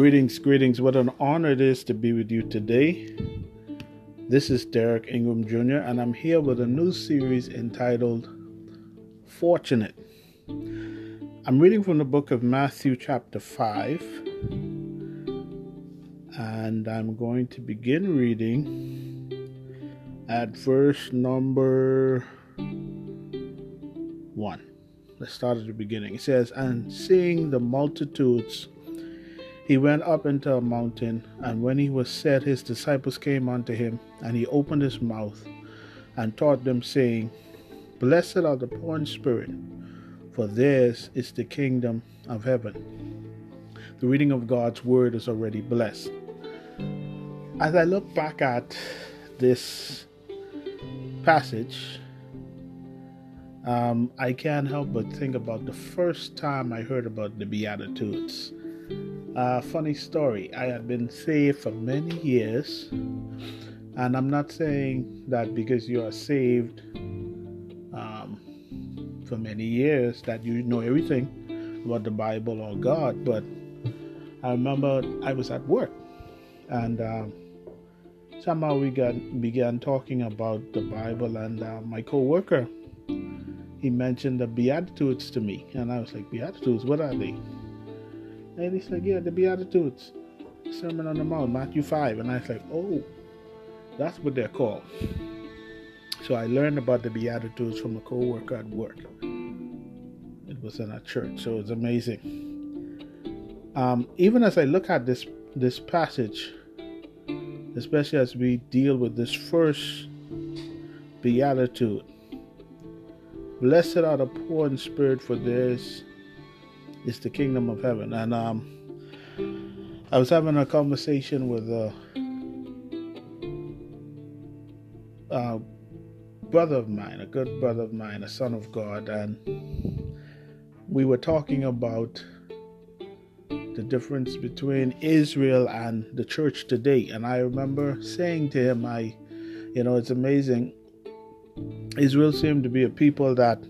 Greetings, greetings. What an honor it is to be with you today. This is Derek Ingram Jr., and I'm here with a new series entitled Fortunate. I'm reading from the book of Matthew, chapter 5, and I'm going to begin reading at verse number 1. Let's start at the beginning. It says, And seeing the multitudes, he went up into a mountain, and when he was set, his disciples came unto him, and he opened his mouth and taught them, saying, Blessed are the poor in spirit, for theirs is the kingdom of heaven. The reading of God's word is already blessed. As I look back at this passage, um, I can't help but think about the first time I heard about the Beatitudes. Uh, funny story. I had been saved for many years, and I'm not saying that because you are saved um, for many years that you know everything about the Bible or God. But I remember I was at work, and um, somehow we got began talking about the Bible, and uh, my coworker he mentioned the Beatitudes to me, and I was like, Beatitudes, what are they? And he said, Yeah, the Beatitudes. Sermon on the Mount, Matthew 5. And I was like, Oh, that's what they're called. So I learned about the Beatitudes from a co worker at work. It was in a church, so it's amazing. Um, even as I look at this this passage, especially as we deal with this first beatitude, blessed are the poor in spirit, for theirs is the kingdom of heaven. And um, I was having a conversation with a, a brother of mine, a good brother of mine, a son of God, and we were talking about the difference between Israel and the church today. And I remember saying to him, I, you know, it's amazing. Israel seemed to be a people that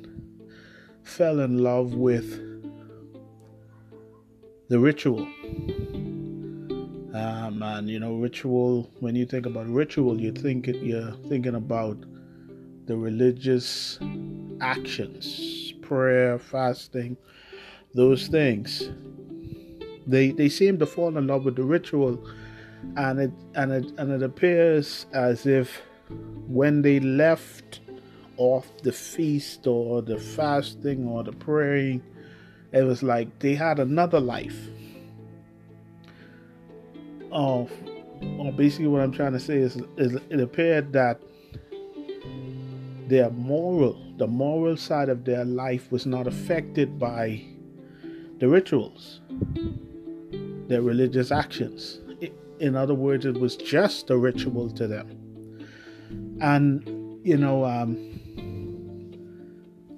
fell in love with the ritual. Um, and you know, ritual. When you think about ritual, you think you're thinking about the religious actions, prayer, fasting, those things. They they seem to fall in love with the ritual, and it and it and it appears as if when they left off the feast or the fasting or the praying it was like they had another life. Oh, well, basically, what I'm trying to say is, is it appeared that their moral, the moral side of their life, was not affected by the rituals, their religious actions. In other words, it was just a ritual to them. And, you know, um,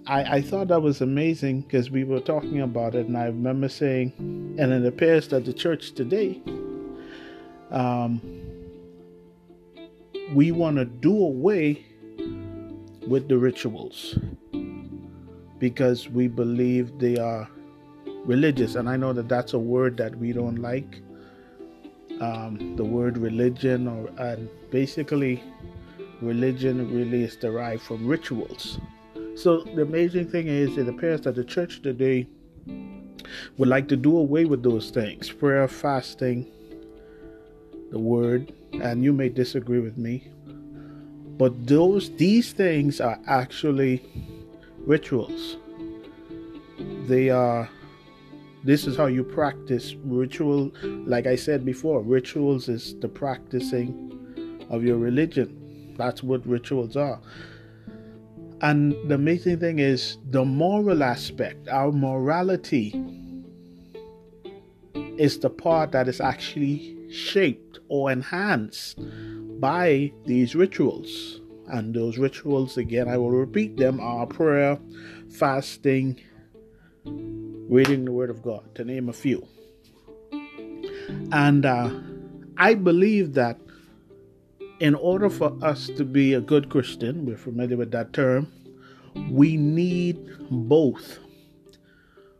I, I thought that was amazing because we were talking about it, and I remember saying, and it appears that the church today, um, we want to do away with the rituals because we believe they are religious. And I know that that's a word that we don't like. Um, the word religion, or and basically, religion really is derived from rituals. So the amazing thing is, it appears that the church today would like to do away with those things prayer, fasting, the word, and you may disagree with me. But those these things are actually rituals. They are this is how you practice ritual like I said before, rituals is the practicing of your religion. That's what rituals are. And the amazing thing is the moral aspect, our morality is the part that is actually shaped or enhanced by these rituals. And those rituals, again, I will repeat them, are prayer, fasting, reading the Word of God, to name a few. And uh, I believe that in order for us to be a good Christian, we're familiar with that term, we need both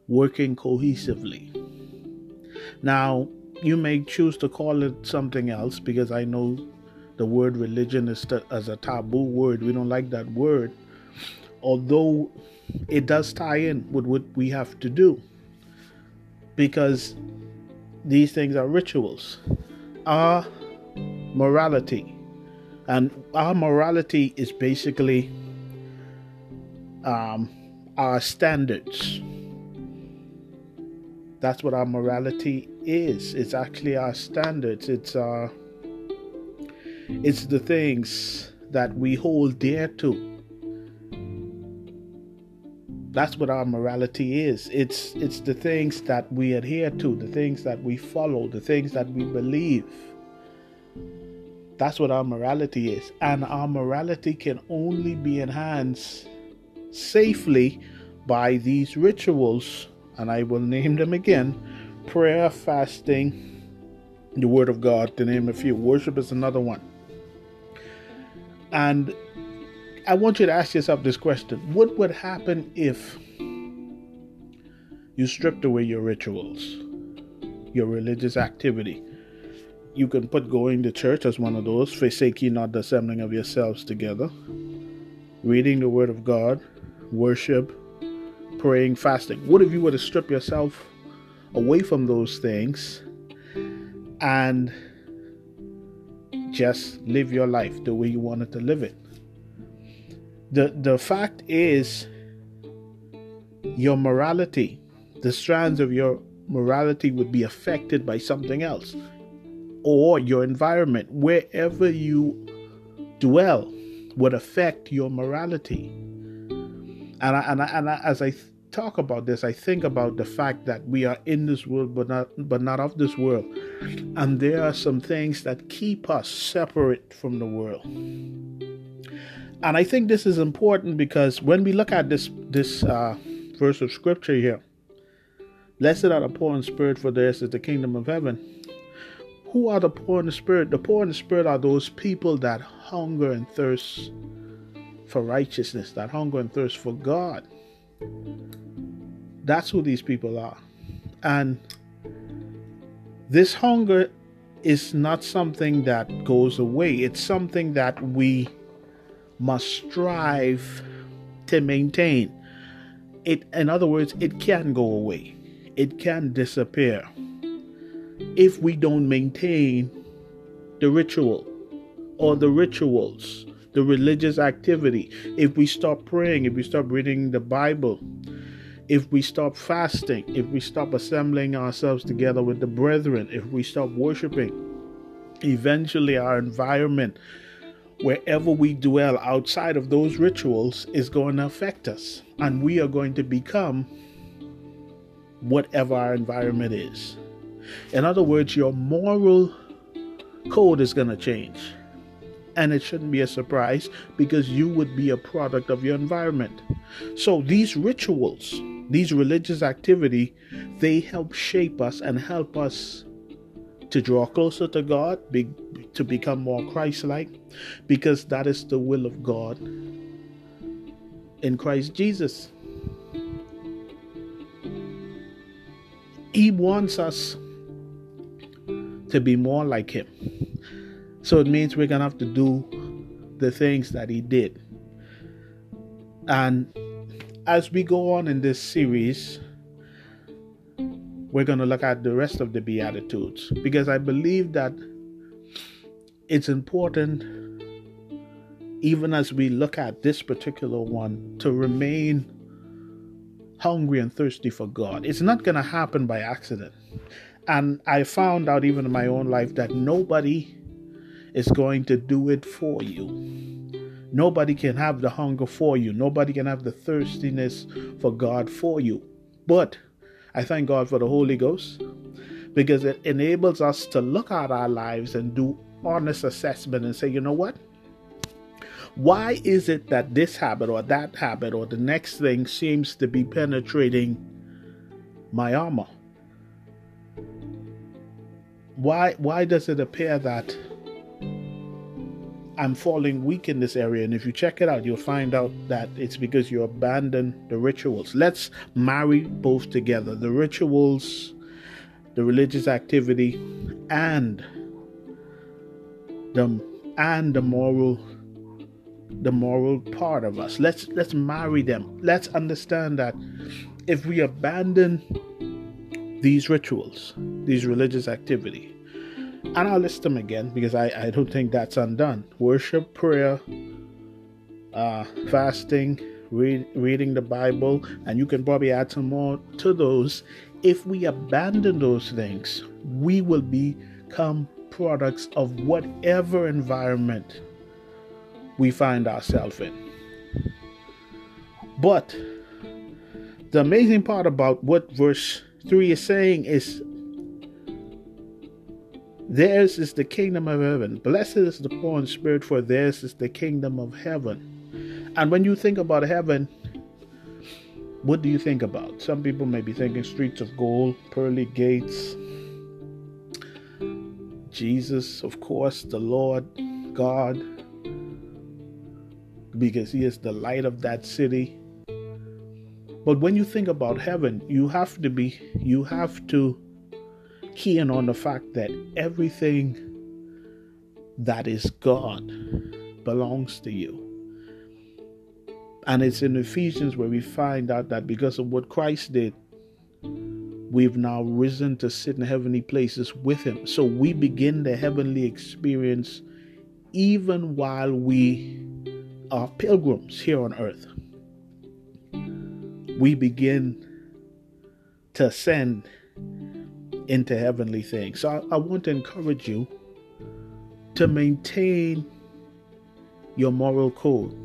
working cohesively. Now, you may choose to call it something else because I know the word religion is as a taboo word. We don't like that word, although it does tie in with what we have to do because these things are rituals. Our morality, and our morality is basically um, our standards. That's what our morality is. It's actually our standards. It's our it's the things that we hold dear to. That's what our morality is. It's it's the things that we adhere to, the things that we follow, the things that we believe. That's what our morality is. And mm. our morality can only be enhanced safely by these rituals, and I will name them again prayer, fasting, the Word of God, to name a few. Worship is another one. And I want you to ask yourself this question What would happen if you stripped away your rituals, your religious activity? You can put going to church as one of those, forsake not the assembling of yourselves together, reading the Word of God, worship, praying, fasting. What if you were to strip yourself away from those things and just live your life the way you wanted to live it? The the fact is your morality, the strands of your morality would be affected by something else or your environment wherever you dwell would affect your morality and I, and, I, and I, as I talk about this, I think about the fact that we are in this world, but not but not of this world, and there are some things that keep us separate from the world. And I think this is important because when we look at this this uh, verse of scripture here, blessed are the poor in spirit, for theirs is the kingdom of heaven. Who are the poor in the spirit? The poor in the spirit are those people that hunger and thirst for righteousness, that hunger and thirst for God. That's who these people are. And this hunger is not something that goes away, it's something that we must strive to maintain. It, in other words, it can go away, it can disappear if we don't maintain the ritual or the rituals the religious activity, if we stop praying, if we stop reading the Bible, if we stop fasting, if we stop assembling ourselves together with the brethren, if we stop worshiping, eventually our environment, wherever we dwell outside of those rituals, is going to affect us. And we are going to become whatever our environment is. In other words, your moral code is going to change and it shouldn't be a surprise because you would be a product of your environment. So these rituals, these religious activity, they help shape us and help us to draw closer to God, be, to become more Christ-like, because that is the will of God in Christ Jesus. He wants us to be more like Him. So it means we're going to have to do the things that he did. And as we go on in this series, we're going to look at the rest of the Beatitudes because I believe that it's important, even as we look at this particular one, to remain hungry and thirsty for God. It's not going to happen by accident. And I found out, even in my own life, that nobody is going to do it for you. Nobody can have the hunger for you. Nobody can have the thirstiness for God for you. But I thank God for the Holy Ghost because it enables us to look at our lives and do honest assessment and say, you know what? Why is it that this habit or that habit or the next thing seems to be penetrating my armor? Why why does it appear that I'm falling weak in this area. And if you check it out, you'll find out that it's because you abandon the rituals. Let's marry both together the rituals the religious activity and the and the moral the moral part of us. Let's let's marry them. Let's understand that if we abandon these rituals, these religious activity, and I'll list them again because I, I don't think that's undone. Worship, prayer, uh, fasting, read, reading the Bible, and you can probably add some more to those. If we abandon those things, we will become products of whatever environment we find ourselves in. But the amazing part about what verse 3 is saying is theirs is the kingdom of heaven. Blessed is the poor in spirit, for theirs is the kingdom of heaven. And when you think about heaven, what do you think about? Some people may be thinking streets of gold, pearly gates, Jesus, of course, the Lord God, because He is the light of that city. But when you think about heaven, you have to be, you have to key in on the fact that everything that is God belongs to you. And it's in Ephesians where we find out that because of what Christ did, we've now risen to sit in heavenly places with Him. So we begin the heavenly experience even while we are pilgrims here on earth. We begin to ascend into heavenly things. So I, I want to encourage you to maintain your moral code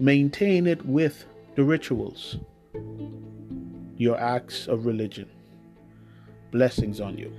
Maintain it with the rituals, your acts of religion. Blessings on you.